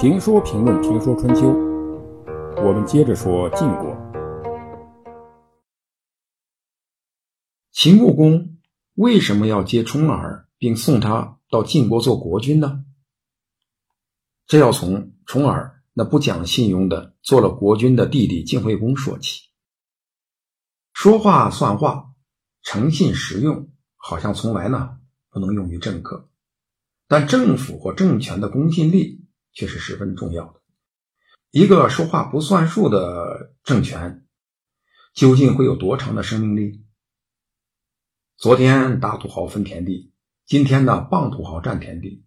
评说评论评说春秋，我们接着说晋国。秦穆公为什么要接重耳，并送他到晋国做国君呢？这要从重耳那不讲信用的做了国君的弟弟晋惠公说起。说话算话，诚信实用，好像从来呢不能用于政客，但政府或政权的公信力。却是十分重要的。一个说话不算数的政权，究竟会有多长的生命力？昨天大土豪分田地，今天呢棒土豪占田地，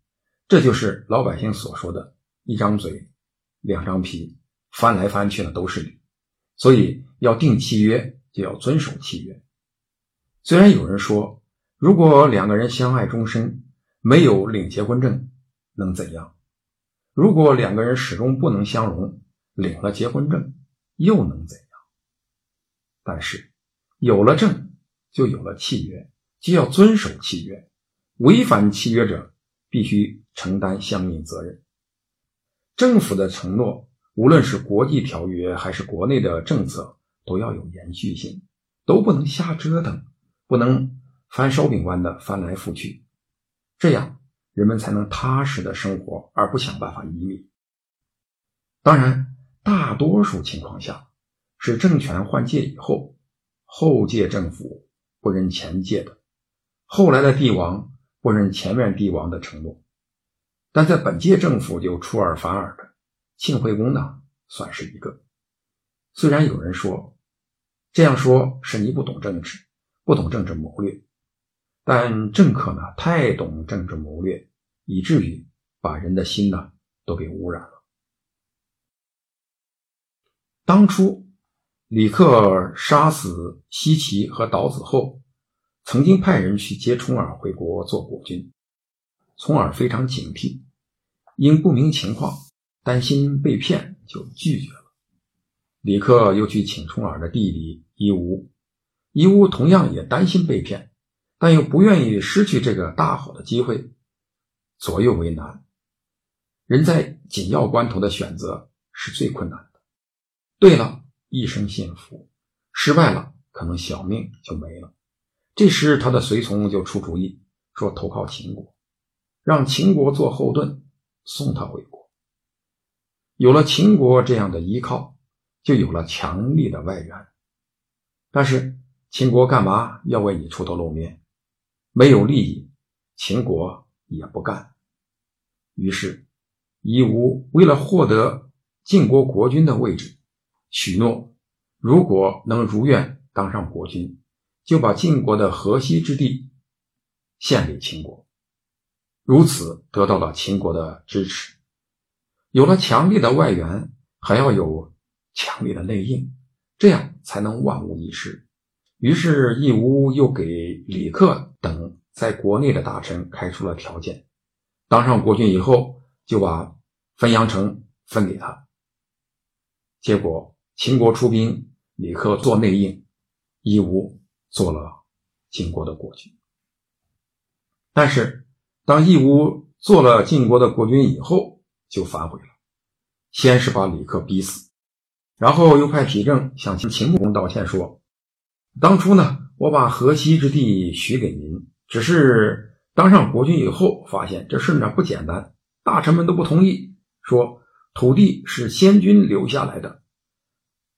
这就是老百姓所说的一张嘴、两张皮，翻来翻去的都是理。所以要定契约，就要遵守契约。虽然有人说，如果两个人相爱终身，没有领结婚证，能怎样？如果两个人始终不能相容，领了结婚证又能怎样？但是有了证，就有了契约，就要遵守契约。违反契约者，必须承担相应责任。政府的承诺，无论是国际条约还是国内的政策，都要有延续性，都不能瞎折腾，不能翻烧饼般的翻来覆去，这样。人们才能踏实的生活，而不想办法移民。当然，大多数情况下是政权换届以后，后届政府不认前届的，后来的帝王不认前面帝王的承诺。但在本届政府就出尔反尔的，庆惠公呢算是一个。虽然有人说这样说是你不懂政治，不懂政治谋略。但政客呢，太懂政治谋略，以至于把人的心呢都给污染了。当初李克杀死西岐和岛子后，曾经派人去接重耳回国做国君，重耳非常警惕，因不明情况，担心被骗，就拒绝了。李克又去请重耳的弟弟伊吾，伊吾同样也担心被骗。但又不愿意失去这个大好的机会，左右为难。人在紧要关头的选择是最困难的。对了，一生幸福；失败了，可能小命就没了。这时，他的随从就出主意，说投靠秦国，让秦国做后盾，送他回国。有了秦国这样的依靠，就有了强力的外援。但是，秦国干嘛要为你出头露面？没有利益，秦国也不干。于是，夷吾为了获得晋国国君的位置，许诺如果能如愿当上国君，就把晋国的河西之地献给秦国。如此得到了秦国的支持。有了强力的外援，还要有强力的内应，这样才能万无一失。于是，义乌又给李克等在国内的大臣开出了条件：当上国君以后，就把汾阳城分给他。结果，秦国出兵，李克做内应，义乌做了晋国的国君。但是，当义乌做了晋国的国君以后，就反悔了。先是把李克逼死，然后又派匹正向秦穆公道歉说。当初呢，我把河西之地许给您，只是当上国君以后，发现这事呢不简单，大臣们都不同意，说土地是先君留下来的，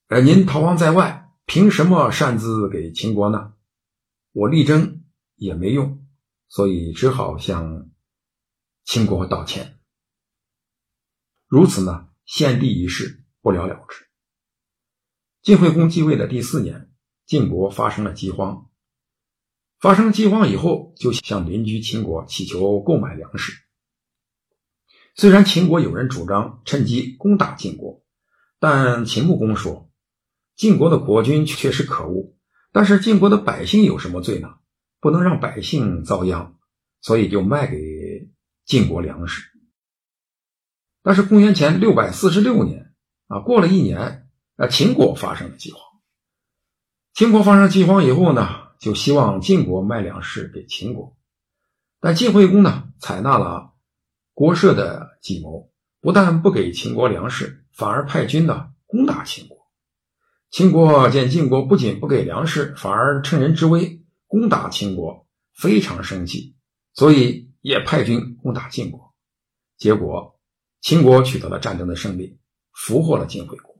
而您逃亡在外，凭什么擅自给秦国呢？我力争也没用，所以只好向秦国道歉。如此呢，献帝一事不了了之。晋惠公继位的第四年。晋国发生了饥荒，发生饥荒以后，就向邻居秦国祈求购买粮食。虽然秦国有人主张趁机攻打晋国，但秦穆公说，晋国的国君确实可恶，但是晋国的百姓有什么罪呢？不能让百姓遭殃，所以就卖给晋国粮食。但是公元前六百四十六年啊，过了一年，啊，秦国发生了饥荒。秦国发生饥荒以后呢，就希望晋国卖粮食给秦国，但晋惠公呢采纳了国社的计谋，不但不给秦国粮食，反而派军呢攻打秦国。秦国见晋国不仅不给粮食，反而趁人之危攻打秦国，非常生气，所以也派军攻打晋国。结果，秦国取得了战争的胜利，俘获了晋惠公。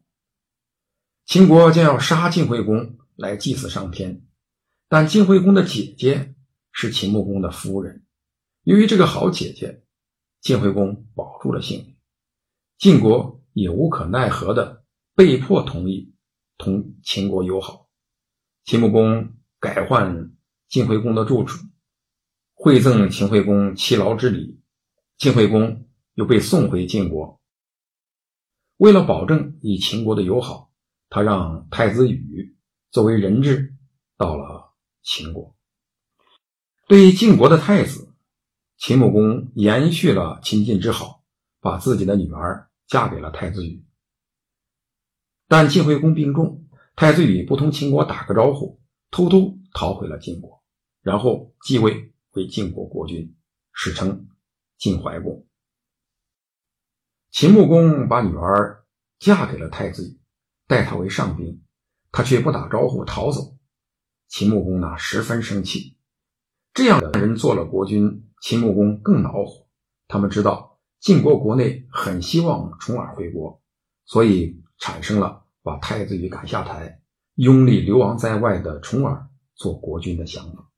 秦国将要杀晋惠公来祭祀上天，但晋惠公的姐姐是秦穆公的夫人。由于这个好姐姐，晋惠公保住了性命。晋国也无可奈何的被迫同意同秦国友好。秦穆公改换晋惠公的住处，馈赠秦惠公七劳之礼。晋惠公又被送回晋国。为了保证与秦国的友好，他让太子羽作为人质到了秦国。对晋国的太子，秦穆公延续了秦晋之好，把自己的女儿嫁给了太子羽。但晋惠公病重，太子羽不同秦国打个招呼，偷偷逃回了晋国，然后继位为晋国国君，史称。晋怀公，秦穆公把女儿嫁给了太子羽，待他为上宾，他却不打招呼逃走。秦穆公呢十分生气，这样的人做了国君，秦穆公更恼火。他们知道晋国国内很希望重耳回国，所以产生了把太子羽赶下台、拥立流亡在外的重耳做国君的想法。